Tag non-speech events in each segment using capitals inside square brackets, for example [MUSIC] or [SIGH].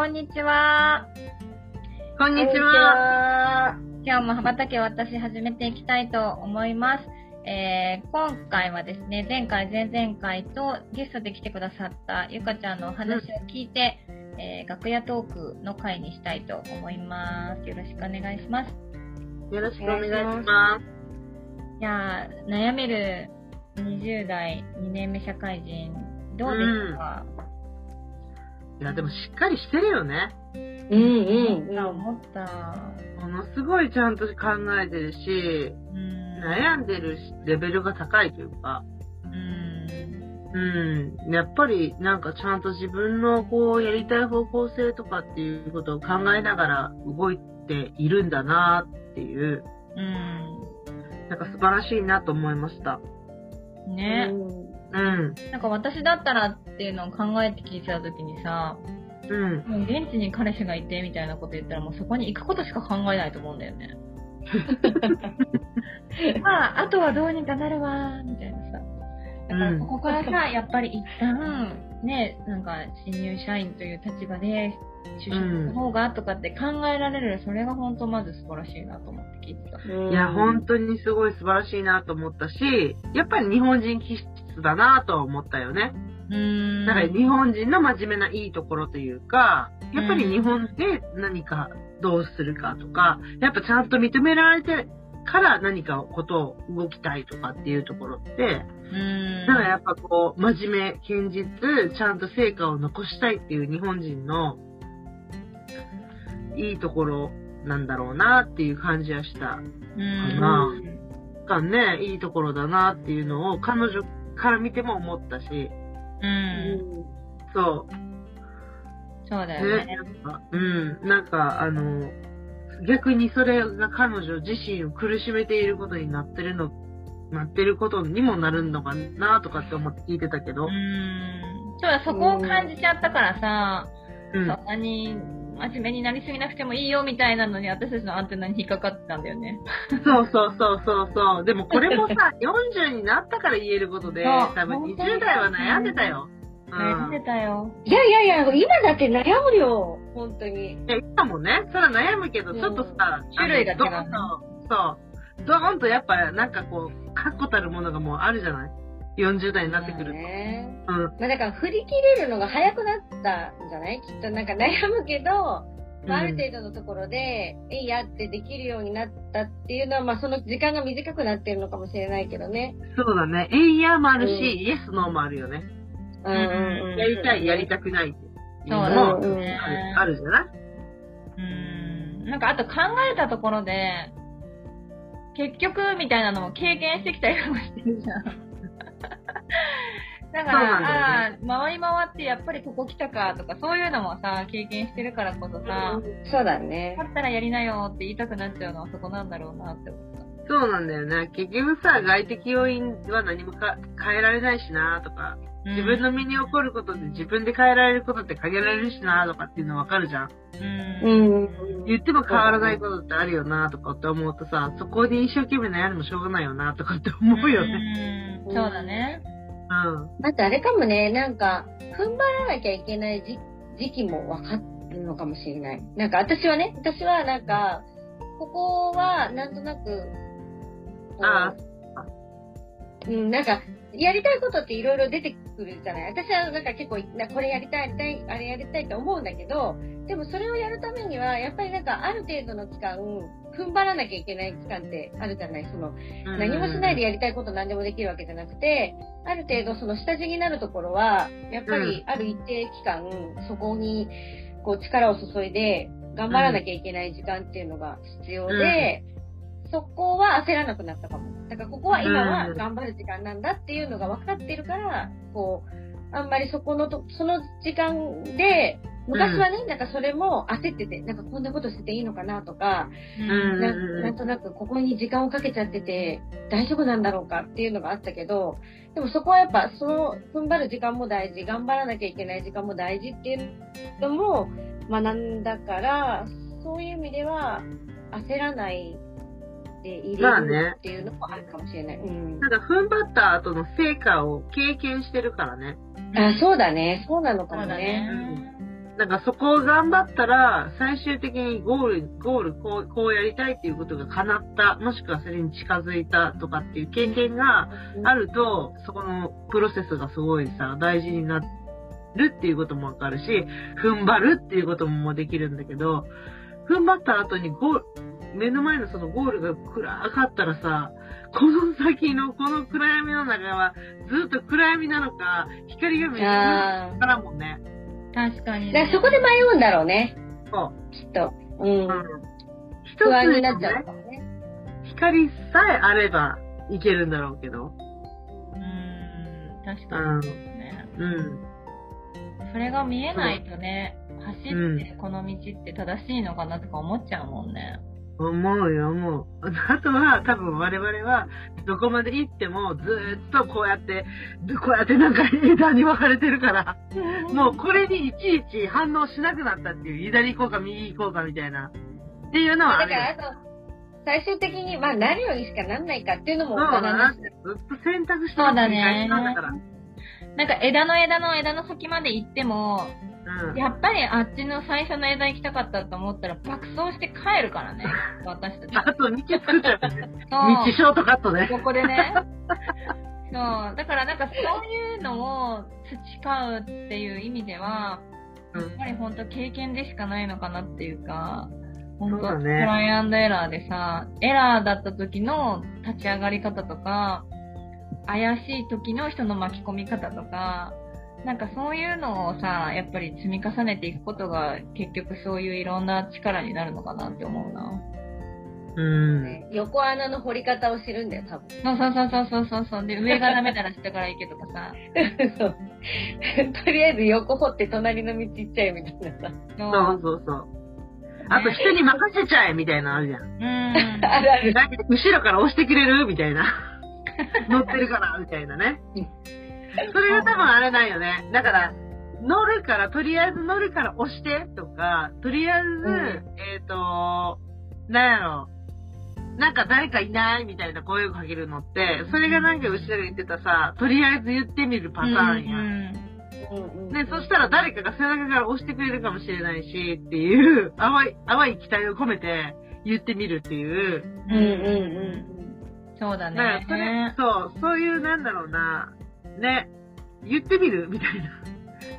こんにちは。こんにちは。今日も羽ばたけ私始めていきたいと思います。えー今回はですね、前回、前々回とゲストで来てくださったゆかちゃんのお話を聞いて、えー楽屋トークの回にしたいと思います。よろしくお願いします。よろしくお願いします。いやー、悩める20代2年目社会人、どうですか、いや、でもしっかりしてるよね。うんうん。思った。ものすごいちゃんと考えてるし、うん。悩んでるレベルが高いというか、うん。うん。やっぱりなんかちゃんと自分のこうやりたい方向性とかっていうことを考えながら動いているんだなっていう、うん。なんか素晴らしいなと思いました。ね、うん。なんか私だったらっていうのを考えて聞いてた時にさ、うん。もう現地に彼氏がいてみたいなこと言ったらもうそこに行くことしか考えないと思うんだよね。[LAUGHS] まあ、あとはどうにかなるわ、みたいなさ。だからここからさ、やっぱり一旦、ね、なんか新入社員という立場で就職の方がとかって考えられる、それが本当まず素晴らしいなと思って聞いてた。いや、本当にすごい素晴らしいなと思ったし、やっぱり日本人気質だなとは思ったよね。うーん。だから日本人の真面目ないいところというか、やっぱり日本で何かどうするかとか、やっぱちゃんと認められてから何かことを動きたいとかっていうところって、うーん。だからやっぱこう、真面目、堅実、ちゃんと成果を残したいっていう日本人のいいところなんだろうなっていう感じはした。かながね、いいところだなっていうのを彼女から見ても思ったし、うん。そう。そうだよね、ね。うん、なんか、あの、逆にそれが彼女自身を苦しめていることになってるの、なってることにもなるのかなとかって思って聞いてたけどうー、ん。そうだ、そこを感じちゃったからさ、うん、そんなに真面目になりすぎなくてもいいよみたいなのに私たちのアンテナに引っかかってたんだよね。そうそうそうそうそう。でもこれもさ、[LAUGHS] 40になったから言えることで、多分本当に20代は悩んでたよ。悩んでたよ。いやいやいや、今だって悩むよ。本当に。いや、今もね、それは悩むけど、うんちょっとさ、種類が違うそう。ドーンとやっぱ、なんかこう、確固たるものがもうあるじゃない？?40 代になってくると。ね。うん。まあだから振り切れるのが早くなったんじゃない？きっとなんか悩むけど、まあ、ある程度のところで、えいやってできるようになったっていうのは、まあその時間が短くなってるのかもしれないけどね。そうだね。えいやもあるし、うんイエス、ノーもあるよね。うん。やりたい、やりたくないっていうのもだよねあるあるじゃない？うーん。なんかあと考えたところで、結局みたいなのも経験してきたりとかしてるじゃん。[LAUGHS] だから、そうなんだあ回り回ってやっぱりここ来たかとか、そういうのもさ、経験してるからこそさ、そうだねだ。ったらやりなよって言いたくなっちゃうのはそこなんだろうなって思った。そうなんだよね。結局さ、外的要因は何もか変えられないしなとか、自分の身に起こることで自分で変えられることって限られるしなとかっていうのわかるじゃん。うん。うん。言っても変わらないことってあるよなとかって思うとさ、そこに一生懸命悩んでもしょうがないよなとかって思うよね。ね。そうだね。うん。あとあれかもね、なんか、踏ん張らなきゃいけない時時期も分かるのかもしれない。なんか私はね、私はなんか、ここはなんとなく、あうん、なんか、やりたいことっていろいろ出てくるじゃない私はなんか結構、なこれやりたい、やりたい、あれやりたいと思うんだけど、でもそれをやるためには、やっぱりなんかある程度の期間、踏ん張らなきゃいけない期間ってあるじゃないその、何もしないでやりたいこと何でもできるわけじゃなくて、ある程度その下地になるところは、やっぱりある一定期間、そこにこう力を注いで頑張らなきゃいけない時間っていうのが必要で、そこは焦らなくなったかも。だからここは今は頑張る時間なんだっていうのが分かってるから、こあんまりそこのと、その時間で、昔はね、なんかそれも焦ってて、なんかこんなことしてていいのかなとか、うんななんとなくここに時間をかけちゃってて大丈夫なんだろうかっていうのがあったけど、でもそこはやっぱその踏ん張る時間も大事、頑張らなきゃいけない時間も大事っていうのも学んだから、そういう意味では焦らないで入まあねれるっていうのもあるかもしれない。うんた。だ、踏ん張った後の成果を経験してるからね。あ、そうだね。そうなのかもね。ね。なんかそこを頑張ったら、最終的にゴール、ゴール、こう、こうやりたいっていうことが叶った、もしくはそれに近づいたとかっていう経験があると、そこのプロセスがすごいさ、大事になるっていうこともわかるし、踏ん張るっていうこともできるんだけど、踏ん張った後にゴール、目の前のそのゴールが暗かったらさ、この先のこの暗闇の中はずっと暗闇なのか、光が見えるかからんもんね。確かに、だからそこで迷うんだろうね。そう。きっと。うん。うん一つ不安になっちゃうねかもね。光さえあればいけるんだろうけど。うん、確かにそうね。うん。それが見えないとね、走ってこの道って正しいのかなとか思っちゃうもんね。思うよ、思う。あとは、多分我々は、どこまで行っても、ずーっとこうやって、こうやってなんか枝に分かれてるから、もうこれにいちいち反応しなくなったっていう、左行こうか右行こうかみたいな。っていうのはあるよだから、あと、最終的に、まあ、なるようにしかなんないかっていうのもな。ずっと選択してそうだねなんだから。なんか枝の枝の枝の先まで行っても、うん。やっぱりあっちの最初の枝行きたかったと思ったら爆走して帰るからね、[LAUGHS] 私たち。あと道作っちゃうね。そう道ショートカットね。ここでね。[LAUGHS] そう。だからなんかそういうのを培うっていう意味では、うんやっぱり本当経験でしかないのかなっていうか、本当、そうだねトライアンドエラーでさ、エラーだった時の立ち上がり方とか、怪しい時の人の巻き込み方とか、なんかそういうのをさ、やっぱり積み重ねていくことが結局そういういろんな力になるのかなって思うな。うん。ね横穴の掘り方を知るんだよ、多分。そうそうそうそうそうそう。で、上がダメなら下から行けとかさ。[LAUGHS] そう。とりあえず横掘って隣の道行っちゃえみたいなさ。そうそうそう。あと人に任せちゃえみたいなのあるじゃん。うん。[LAUGHS] あるある。後ろから押してくれるみたいな。[LAUGHS] 乗ってるから、みたいなね。[LAUGHS] それが多分あれなんよね。だから、乗るから、とりあえず乗るから押してとか、とりあえず、んえっ、と、なんやろ。なんか誰かいないみたいな声をかけるのって、それがなんか後ろが言ってたさ、とりあえず言ってみるパターンや。うんうんうんね、そしたら誰かが背中から押してくれるかもしれないし、っていう、淡い、淡い期待を込めて言ってみるっていう。うんうんうんそうだだからね。それ、そう、そういうなんだろうな、ね、言ってみるみたいな。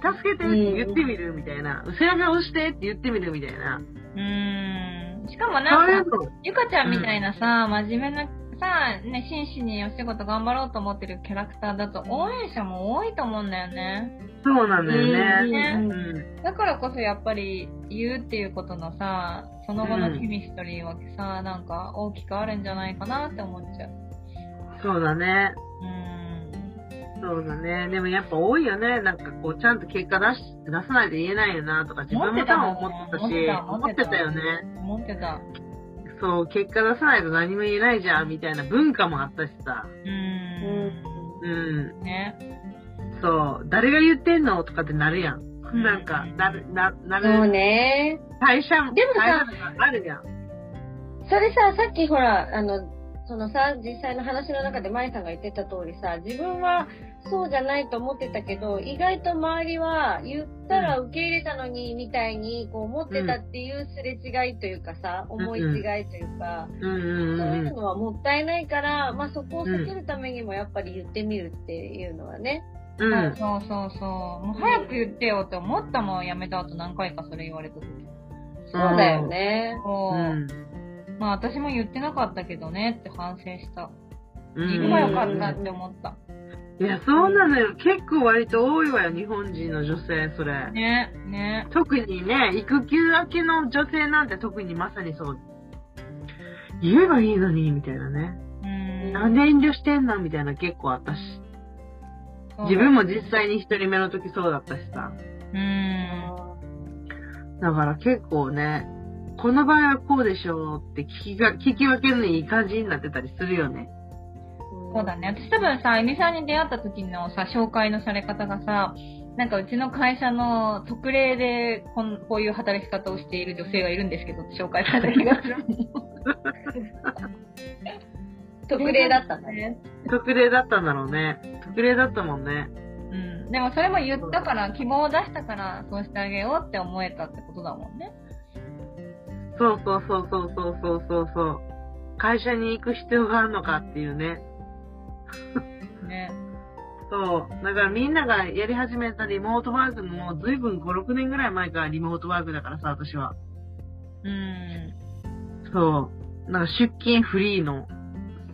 [LAUGHS] 助けてって言ってみるみたいな。背中押してって言ってみるみたいな。うん。しかもないんか。ゆかちゃんみたいなさ、真面目なさ、ね、真摯にお仕事頑張ろうと思ってるキャラクターだと応援者も多いと思うんだよね。そうなんだようんね。うんうん。だからこそやっぱり言うっていうことのさ、その後のケミストリーはさ、なんか大きくあるんじゃないかなって思っちゃう。そうだね。うん。そうだね。でもやっぱ多いよね。なんかこう、ちゃんと結果出し、出さないと言えないよなとか、自分も多分思ってたし、思ってた思ってたよね。思ってた。そう、結果出さないと何も言えないじゃん、みたいな文化もあったしさ。う。うん。ね。そう、誰が言ってんのとかってなるやん。んなんか、なる、な、なうん。そうる、ね。会社も、でもさあるやん。それさ、さっきほら、あの、そのさ、実際の話の中で舞さんが言ってた通りさ、自分はそうじゃないと思ってたけど、意外と周りは言ったら受け入れたのに、みたいに、こう思ってたっていうすれ違いというかさ、思い違いというか、うんうんそううんいうのはもったいないから、まあそこを避けるためにもやっぱり言ってみるっていうのはね。うん。うん。そうそうそう。もう早く言ってよって思ったもん、辞めた後何回かそれ言われた時。そうだよね。そうう。ん。まあ私も言ってなかったけどねって反省した。うん言えばよかったって思った。いや、そうなのよ。結構割と多いわよ、日本人の女性、それ。ね、ね。特にね、育休明けの女性なんて特にまさにそう。言えばいいのに、みたいなね。うん。なんで遠慮してんのみたいな結構あったし。そ自分も実際に一人目の時そうだったしさ。うん。だから結構ね、この場合はこうでしょうって聞きが、聞き分けるのにいい感じになってたりするよね。そうだね。私多分さ、えみさんに出会った時のさ、紹介のされ方がさ、なんかうちの会社の特例でこんこういう働き方をしている女性がいるんですけどって紹介された気がする。[LAUGHS] 特例だったんだね。特例だったんだろうね。特例だったもんね。うん。でもそれも言ったから、希望を出したから、そうしてあげようって思えたってことだもんね。そうそうそうそうそうそうそう。会社に行く必要があるのかっていうね。ね。そう。だからみんながやり始めたリモートワークのもう随分5、6年ぐらい前からリモートワークだからさ、私は。うん。そう。なんか出勤フリーの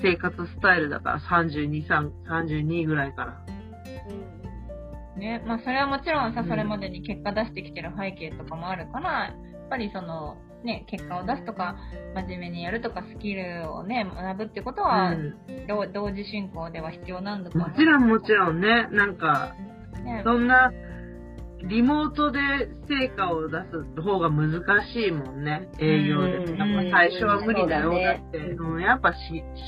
生活スタイルだから32、3 32ぐらいから。ね。まあそれはもちろんさう、んそれまでに結果出してきてる背景とかもあるから、やっぱりその、ね、結果を出すとか、真面目にやるとか、スキルをね、学ぶってことは、うん同同時進行では必要なんだと。もちろんもちろんね、なんか、ねそんな、リモートで成果を出す方が難しいもんね、営業で。うんやっぱ最初は無理だよ、うんだって。うんやっぱし、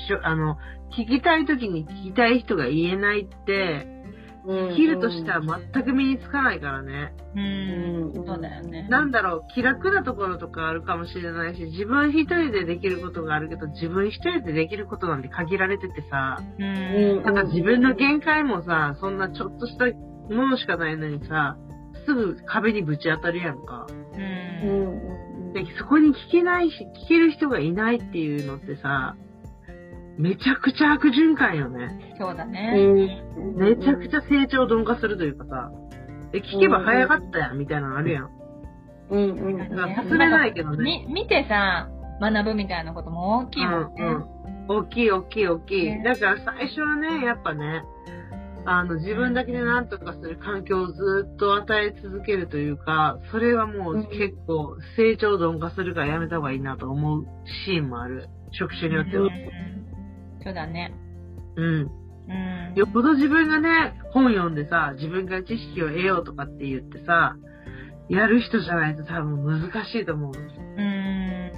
しょあの、聞きたい時に聞きたい人が言えないって、うん切るとしたら全く身につかないからね。うん、うんそうだよね。なんだろう、気楽なところとかあるかもしれないし、自分一人でできることがあるけど、自分一人でできることなんて限られててさ、なんか自分の限界もさ、そんなちょっとしたものしかないのにさ、すぐ壁にぶち当たるやんか。う。うんんで、そこに聞けないし、聞ける人がいないっていうのってさ、めちゃくちゃ悪循環よね。そうだうね。んめちゃくちゃ成長鈍化するというかさ、え、聞けば早かったやん、みたいなのあるやん。うんうんだからさすれないけどね。み、見てさ、学ぶみたいなことも大きいもんね。うんうん。大きい大きい大きい。ねだから最初はね、やっぱね、あの、自分だけで何とかする環境をずっと与え続けるというか、それはもう結構成長鈍化するからやめた方がいいなと思うシーンもある。職種によっては。うんそうだね。うん。うん。よっぽど自分がね、本読んでさ、自分から知識を得ようとかって言ってさ、やる人じゃないと多分難しいと思う。うん。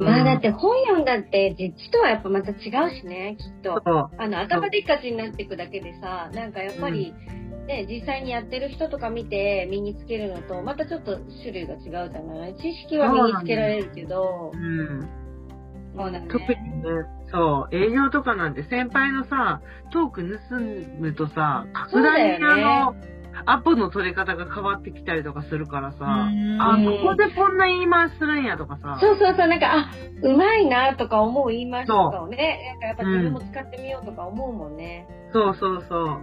まあだって本読んだって実地とはやっぱまた違うしね、きっと。あの、頭でっかちになっていくだけでさ、なんかやっぱり、ね、実際にやってる人とか見て身につけるのと、またちょっと種類が違うじゃない？知識は身につけられるけどう、ん。そうだね。特にね、そう、営業とかなんて先輩のさ、トーク盗むとさ、格段にあの、アポの取り方が変わってきたりとかするからさ、うんあ、うんここでこんな言い回しするんやとかさ、そうそうそう、なんか、あ、うまいなとか思う言い回しとかをね、なんかやっぱ自分も使ってみようとか思うもんね。そうそうそ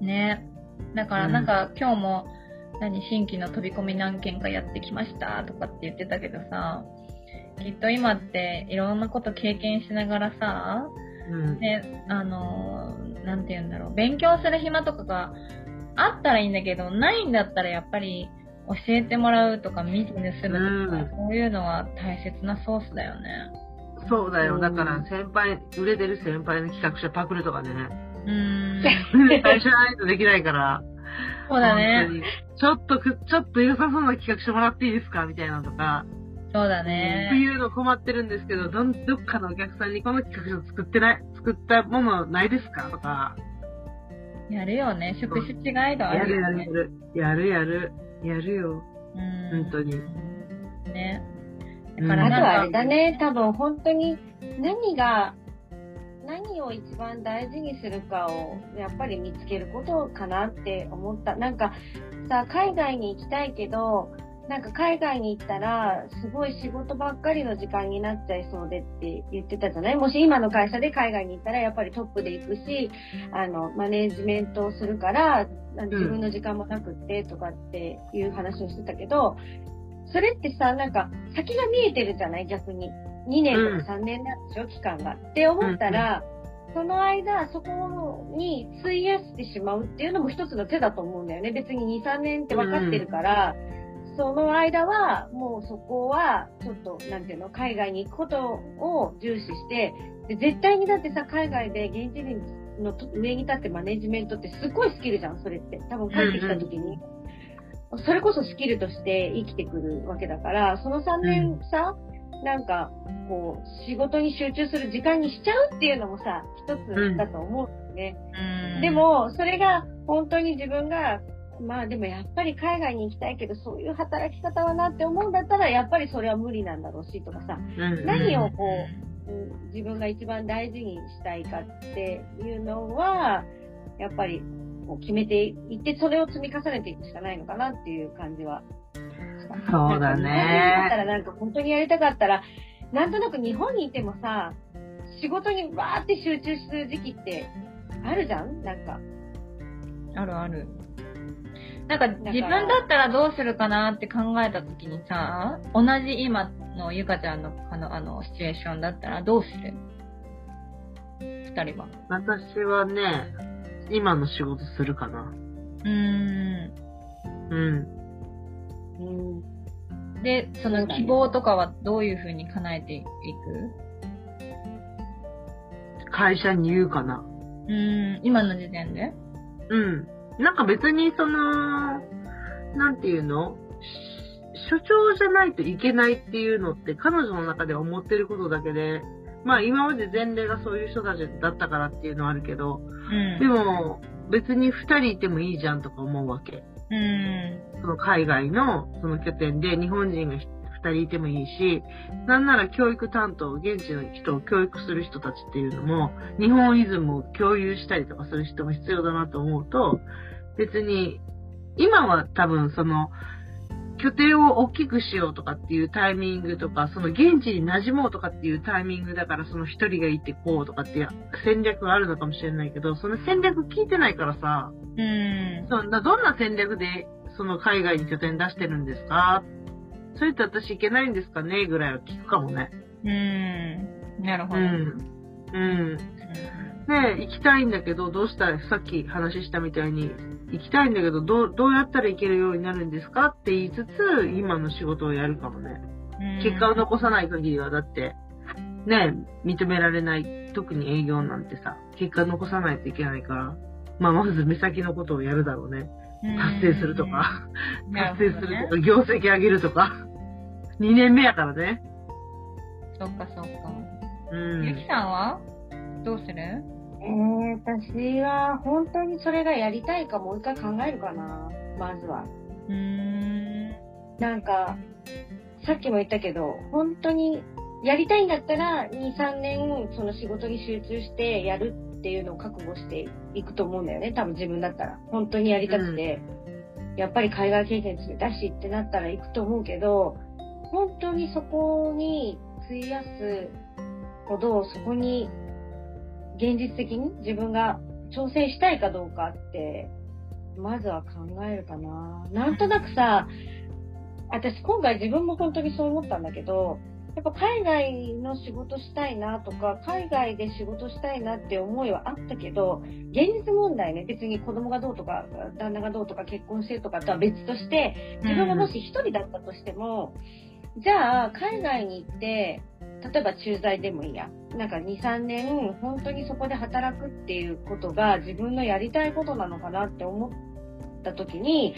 う。ね。だからうんなんか今日も、何、新規の飛び込み何件かやってきましたとかって言ってたけどさ、きっと今っていろんなこと経験しながらさ、うん。ね、あのーなんて言うんだろう、勉強する暇とかがあったらいいんだけど、ないんだったらやっぱり教えてもらうとか見て盗むとか、うんそういうのは大切なソースだよね。そうだよ。うんだから先輩、売れてる先輩の企画書パクるとかね。うーん。最初はないとできないから。そうだね。にちょっとく、ちょっと良さそうな企画書もらっていいですか？みたいなのとか。そうだってね。いうの困ってるんですけど、どん、どっかのお客さんにこの企画書作ってない、作ったものないですか？とか、やるよね。職種違いがあやるるよね。やるやる、やるやる、やるよ。うん本当に。ね。うんだからなんかあとはあれだね、多分本当に何が、何を一番大事にするかをやっぱり見つけることかなって思った。なんかさ、海外に行きたいけど、なんか海外に行ったら、すごい仕事ばっかりの時間になっちゃいそうでって言ってたじゃない？もし今の会社で海外に行ったらやっぱりトップで行くし、あの、マネージメントをするから、自分の時間もなくってとかっていう話をしてたけど、それってさ、なんか先が見えてるじゃない？逆に。2年とか3年なんでしょ、期間が。って思ったら、その間、そこに費やしてしまうっていうのも一つの手だと思うんだよね。別に2、3年って分かってるから、その間は、もうそこは、ちょっと、なんていうの、海外に行くことを重視して、で絶対にだってさ、海外で現地人の上に立ってマネジメントってすごいスキルじゃん、それって。多分帰ってきた時に、それこそスキルとして生きてくるわけだから、その3年さ、なんか、こう、仕事に集中する時間にしちゃうっていうのもさ、一つだと思うね。うんで、も、それが本当に自分が、まあでもやっぱり海外に行きたいけど、そういう働き方はなって思うんだったら、やっぱりそれは無理なんだろうしとかさ、うん何をこう、うん自分が一番大事にしたいかっていうのは、やっぱりこう決めていって、それを積み重ねていくしかないのかなっていう感じは。そうだねなんか日本にいたらなんか本当にやりたかったら、なんとなく日本にいてもさ、仕事にわーって集中する時期ってあるじゃん？なんか。あるある。なんか自分だったらどうするかなって考えたときにさ、同じ今のゆかちゃんのあのあのシチュエーションだったらどうする？二人は。私はね、今の仕事するかな。うーん。うん。うん。で、その希望とかはどういうふうに叶えていく？会社に言うかな。うーん、今の時点で？うん。なんか別にその、なんていうの？し所長じゃないといけないっていうのって彼女の中では思ってることだけで、まあ今まで前例がそういう人たちだったからっていうのはあるけど、うん。でも別に二人いてもいいじゃんとか思うわけ。うん。その海外のその拠点で日本人が二人いてもいいし、なんなら教育担当、現地の人を教育する人たちっていうのも、日本イズムを共有したりとかする人も必要だなと思うと、別に、今は多分その、拠点を大きくしようとかっていうタイミングとか、その現地に馴染もうとかっていうタイミングだから、その一人がいてこうとかっていう戦略があるのかもしれないけど、その戦略聞いてないからさ、うん。そんな、どんな戦略で、その海外に拠点出してるんですかそれって私行けないんですかね？ぐらいは聞くかもね。うん。なるほど。うん。うん。で、行きたいんだけど、どうした？ら、さっき話したみたいに、行きたいんだけど、どう、どうやったら行けるようになるんですか？って言いつつ、今の仕事をやるかもね。うん結果を残さない限りは、だって、ね、認められない、特に営業なんてさ、結果残さないといけないから、まあ、まず目先のことをやるだろうね。達成するとか、達成するとか、業績上げるとか。2年目やからね。そっかそっか。うん。ゆきさんはどうする？えー、私は本当にそれがやりたいかもう一回考えるかな。まずは。うーん。なんか、さっきも言ったけど、本当にやりたいんだったら、2、3年、その仕事に集中してやるっていうのを覚悟していくと思うんだよね。多分自分だったら。本当にやりたくて、やっぱり海外経験つだしってなったら行くと思うけど、本当にそこに費やすほど、そこに現実的に自分が挑戦したいかどうかって、まずは考えるかな。なんとなくさ、私今回自分も本当にそう思ったんだけど、やっぱ海外の仕事したいなとか、海外で仕事したいなって思いはあったけど、現実問題ね、別に子供がどうとか、旦那がどうとか結婚してとかとは別として、自分がもし一人だったとしても、じゃあ海外に行って、例えば駐在でもいいや。なんか2、3年、本当にそこで働くっていうことが自分のやりたいことなのかなって思った時に、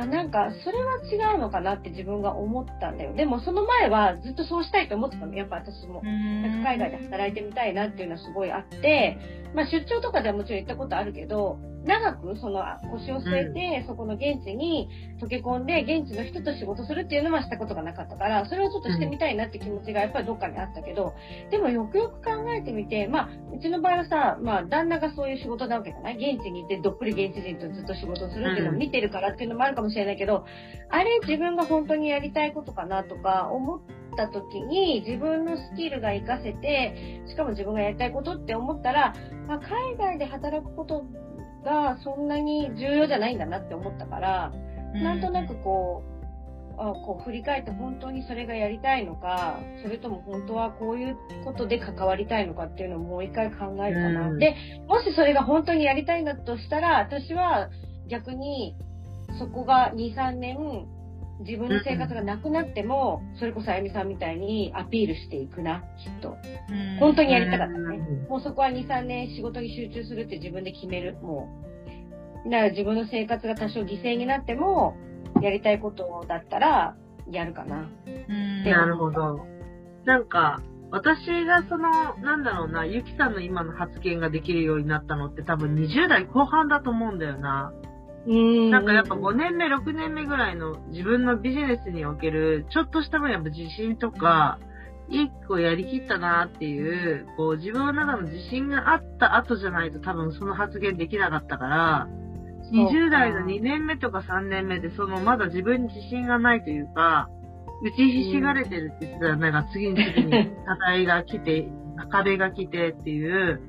あ、なんか、それは違うのかなって自分が思ったんだよ。でも、その前はずっとそうしたいと思ってたの。やっぱ私も。なんか海外で働いてみたいなっていうのはすごいあって、まあ出張とかではもちろん行ったことあるけど、長くその腰を据えて、そこの現地に溶け込んで、現地の人と仕事するっていうのはしたことがなかったから、それをちょっとしてみたいなって気持ちがやっぱりどっかにあったけど、でもよくよく考えてみて、まあ、うちの場合はさ、まあ、旦那がそういう仕事なわけじゃない？現地に行ってどっぷり現地人とずっと仕事をするっていうのを見てるからっていうのもあるかもしれないけど、あれ自分が本当にやりたいことかなとか思った時に自分のスキルが活かせて、しかも自分がやりたいことって思ったら、まあ、海外で働くことがそんなに重要じゃないんだなって思ったから、なんとなくこう、あこう振り返って本当にそれがやりたいのか、それとも本当はこういうことで関わりたいのかっていうのをもう一回考えるかな。うんで、もしそれが本当にやりたいんだとしたら、私は逆にそこが2、3年自分の生活がなくなっても、それこそあゆみさんみたいにアピールしていくな、きっと。うん本当にやりたかったねうんもうそこは2、3年仕事に集中するって自分で決める。もう。だから自分の生活が多少犠牲になっても、やりたいことだったら、やるかな。うんなるほど。なんか、私がその、なんだろうな、ゆきさんの今の発言ができるようになったのって多分20代後半だと思うんだよな。うん。なんかやっぱ5年目、6年目ぐらいの自分のビジネスにおける、ちょっとしたもやっぱ自信とか、一個やりきったなっていう、こう自分の中の自信があった後じゃないと多分その発言できなかったから、そう。か20代の2年目とか3年目でそのまだ自分に自信がないというか、打ちひしがれてるって言ってたら、なんか次に次に [LAUGHS] 課題が来て、壁が来てっていう、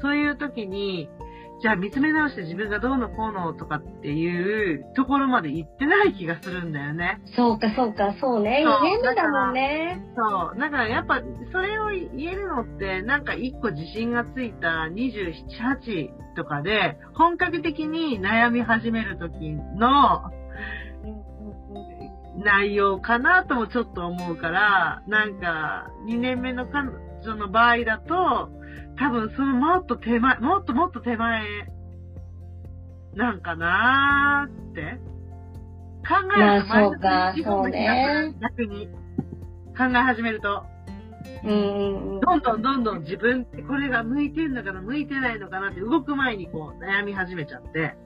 そういう時に、じゃあ見つめ直して自分がどうのこうのとかっていうところまで行ってない気がするんだよね。そうか、そうか、そうね。そう2年目だもんね。そう。だからやっぱ、それを言えるのって、なんか一個自信がついた27、8とかで、本格的に悩み始める時の内容かなともちょっと思うから、なんか、2年目の彼女の場合だと、多分そのもっと手前、もっともっと手前、なんかなーって。考えるとまあそうかそう逆に。考え始めると。うんどんどんどんどん自分ってこれが向いてんのかな、向いてないのかなって動く前にこう悩み始めちゃって、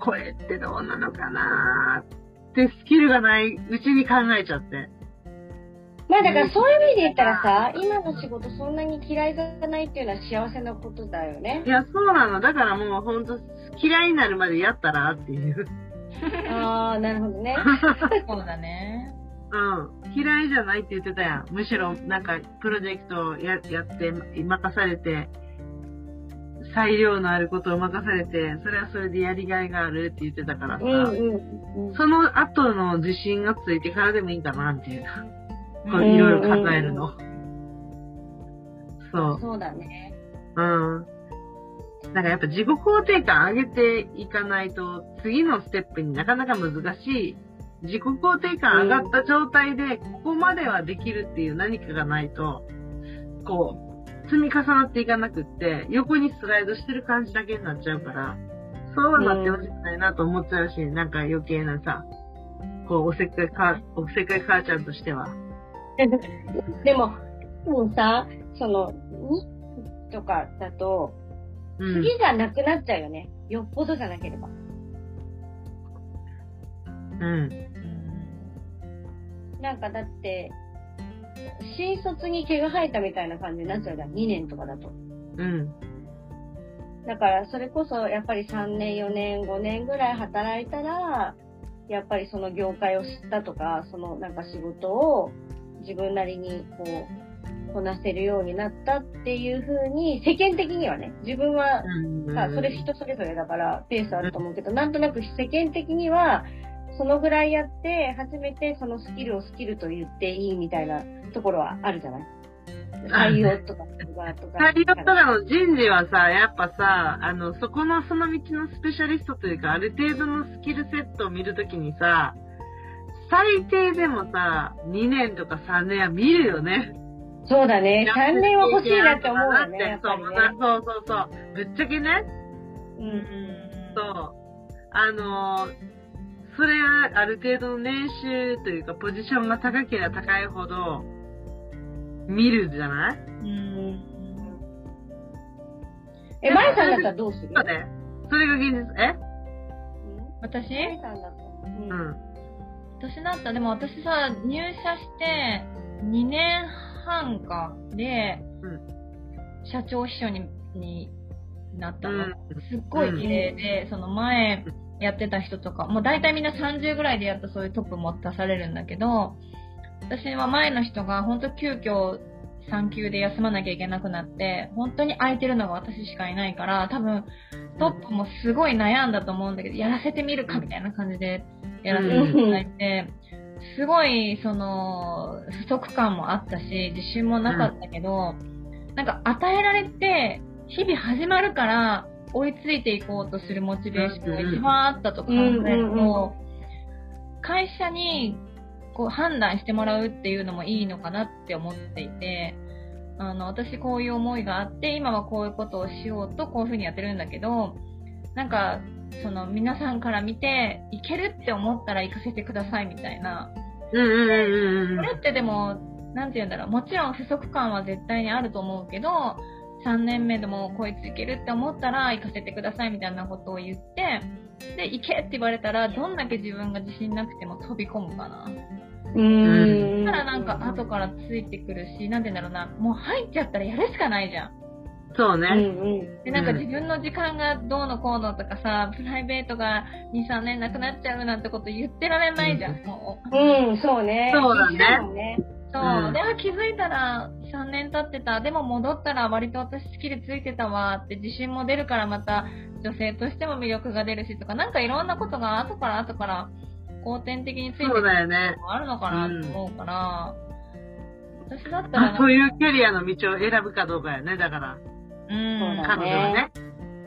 これってどうなのかなってスキルがないうちに考えちゃって。まあだからそういう意味で言ったらさ、今の仕事そんなに嫌いじゃないっていうのは幸せなことだよねい。や、そうなの。だからもうほんと嫌いになるまでやったらっていう。[LAUGHS] ああ、なるほどね。[LAUGHS] そうだね。うん。嫌いじゃないって言ってたやん。むしろなんかプロジェクトをややって任されて、裁量のあることを任されて、それはそれでやりがいがあるって言ってたからさ。うんうんうん。その後の自信がついてからでもいいかな、みたいな。こううんいろいろ考えるの。そう。そうだね。うん。なんかやっぱ自己肯定感上げていかないと、次のステップになかなか難しい。自己肯定感上がった状態で、ここまではできるっていう何かがないと、こう、積み重なっていかなくって、横にスライドしてる感じだけになっちゃうから、そうはなってほしくないなと思っちゃうし、なんか余計なさ、こう、おせっかいか、おせっかい母ちゃんとしては。でも、でもさ、その、2とかだと、うん。次じゃなくなっちゃうよね。よっぽどじゃなければ。うん。なんかだって、新卒に毛が生えたみたいな感じになっちゃうじゃん。2年とかだと。うん。だから、それこそ、やっぱり3年、4年、5年ぐらい働いたら、やっぱりその業界を知ったとか、そのなんか仕事を自分なりにこう、こなせるようになったっていう風に、世間的にはね、自分はうん。さ、それ人それぞれだからペースあると思うけど、なんとなく世間的には、そのぐらいやって、初めてそのスキルをスキルと言っていいみたいなところはあるじゃない？採用とか、とか。採用とかの人事はさ、やっぱさ、あの、そこのその道のスペシャリストというか、ある程度のスキルセットを見るときにさ、最低でもさ、2年とか3年は見るよね。そうだね。3年は欲しいなって思うよね。やっぱりそうね。そうそうそう。ぶっちゃけね、うん。そう。あのそれはある程度の年収というか、ポジションが高ければ高いほど、見るじゃない？うんえ、まゆさんだったらどうする？そうね。それが現実、え？私？まゆさんだったら。うんうん。私だったら、でも私さ、入社して2年半かで、うん。社長秘書にになったの。うん。すっごい綺麗で、その前やってた人とか、もう大体みんな30ぐらいでやっとそういうトップも出されるんだけど、私は前の人が本当急遽産休で休まなきゃいけなくなって、本当に空いてるのが私しかいないから、多分トップもすごい悩んだと思うんだけど、やらせてみるかみたいな感じでやらせていただいて、すごい、その、不足感もあったし、自信もなかったけど、なんか与えられて、日々始まるから、追いついていこうとするモチベーションが一番あったと考えるうんうんと、会社にこう判断してもらうっていうのもいいのかなって思っていて、あの、私こういう思いがあって、今はこういうことをしようとこういうふうにやってるんだけど、なんか、その皆さんから見て、いけるって思ったら行かせてくださいみたいな。うんうんうんうん。これってでも、なんて言うんだろう、もちろん不足感は絶対にあると思うけど、3年目でもこいついけるって思ったら行かせてくださいみたいなことを言って、で、行けって言われたら、どんだけ自分が自信なくても飛び込むかな。うん。だからなんか後からついてくるし、なんて言うんだろうな、もう入っちゃったらやるしかないじゃん。そうね。で、なんか自分の時間がどうのこうのとかさ、プライベートが2、3年なくなっちゃうなんてこと言ってられないじゃん、もう。うん、そうね。そうだね。そう。うん、で、気づいたら3年経ってた。でも戻ったら割と私好きでついてたわって自信も出るからまた女性としても魅力が出るしとか、なんかいろんなことが後から後から後天的についてくるのもあるのかなと思うから、うん、私だったら。そういうキャリアの道を選ぶかどうかやね、だから。うん。彼女はね。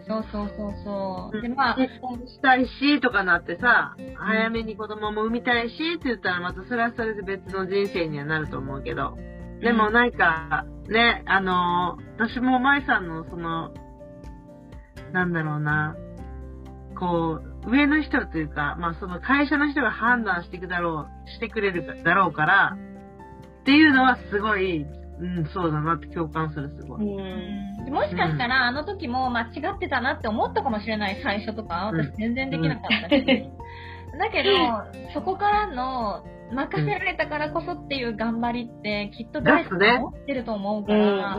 そうそうそうそう。で、まあ。結婚したいし、とかなってさ、早めに子供も産みたいし、って言ったらまたそれはそれで別の人生にはなると思うけど。でもなんか、ね、あの私も舞さんのその、なんだろうな、こう、上の人というか、まあその会社の人が判断していくだろう、してくれるだろうから、っていうのはすごい、うん、そうだなって共感する、すごい。うん、もしかしたら、あの時も間違ってたなって思ったかもしれない、最初とか。私全然できなかったし。うん、[LAUGHS] だけど、そこからの、任せられたからこそっていう頑張りって、きっと誰かが持ってると思うから、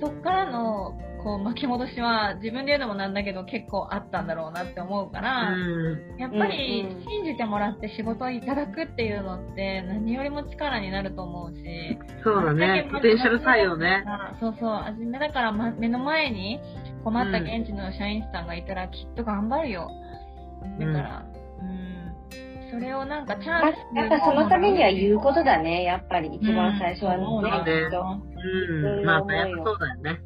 そっからのこう巻き戻しは自分で言うのもなんだけど結構あったんだろうなって思うから、うん、やっぱり信じてもらって仕事をいただくっていうのって何よりも力になると思うしそうだね。ポテンシャル採用ね。そうそう初めだから、ま、目の前に困った現地の社員さんがいたらきっと頑張るよ、だからうん。それをなんかチャンスやっぱそのためには言うことだね、やっぱり一番最初はね。うん、ね。うん。まあ、やっぱそうだよね。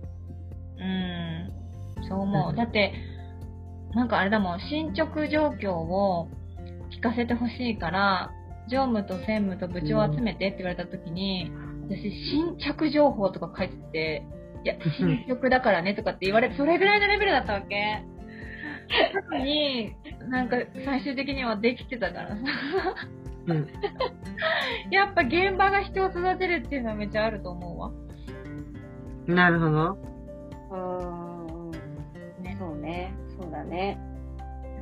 うん、そう思う。だって、なんかあれだもん、進捗状況を聞かせてほしいから、常務と専務と部長を集めてって言われた時に、私、新着情報とか書いてて、いや、進捗だからねとかって言われて、それぐらいのレベルだったわけ。なのに、なんか最終的にはできてたからさ。うん、[LAUGHS] やっぱ現場が人を育てるっていうのはめっちゃあると思うわ。なるほど。うん。ね。そうね。そうだね。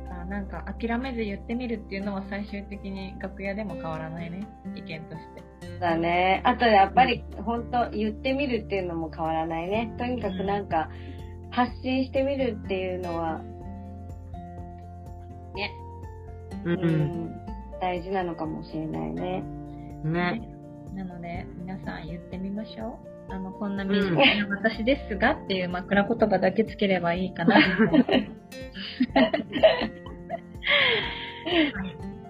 だからなんか諦めず言ってみるっていうのは最終的に楽屋でも変わらないね。意見として。そうだね。あとやっぱり本当言ってみるっていうのも変わらないね。とにかくなんか発信してみるっていうのは、ね。うん、大事なのかもしれないね。ね。なので皆さん言ってみましょう。あの、こんな身近な私ですがっていう枕言葉だけつければいいかな。[LAUGHS]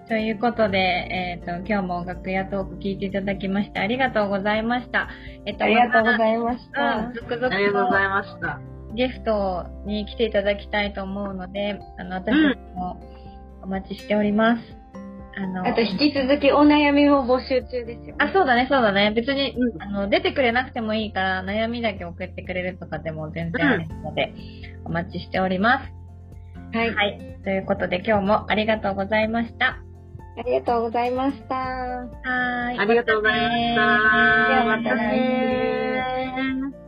ということで、えっ、ー、と、今日も楽屋トーク聞いていただきましてありがとうございました。えっ、と、ありがとうございました。うん、続々と。ありがとうございました。ゲストに来ていただきたいと思うので、あの、私もお待ちしております。あの、あと引き続きお悩みも募集中ですよ、ね、あ、そうだね、そうだね。別に、うん、あの、出てくれなくてもいいから、悩みだけ送ってくれるとかでも全然あるので、うん、お待ちしております。はい。はい。ということで今日もありがとうございました。ありがとうございました。はい。ありがとうございました。ではまた来週。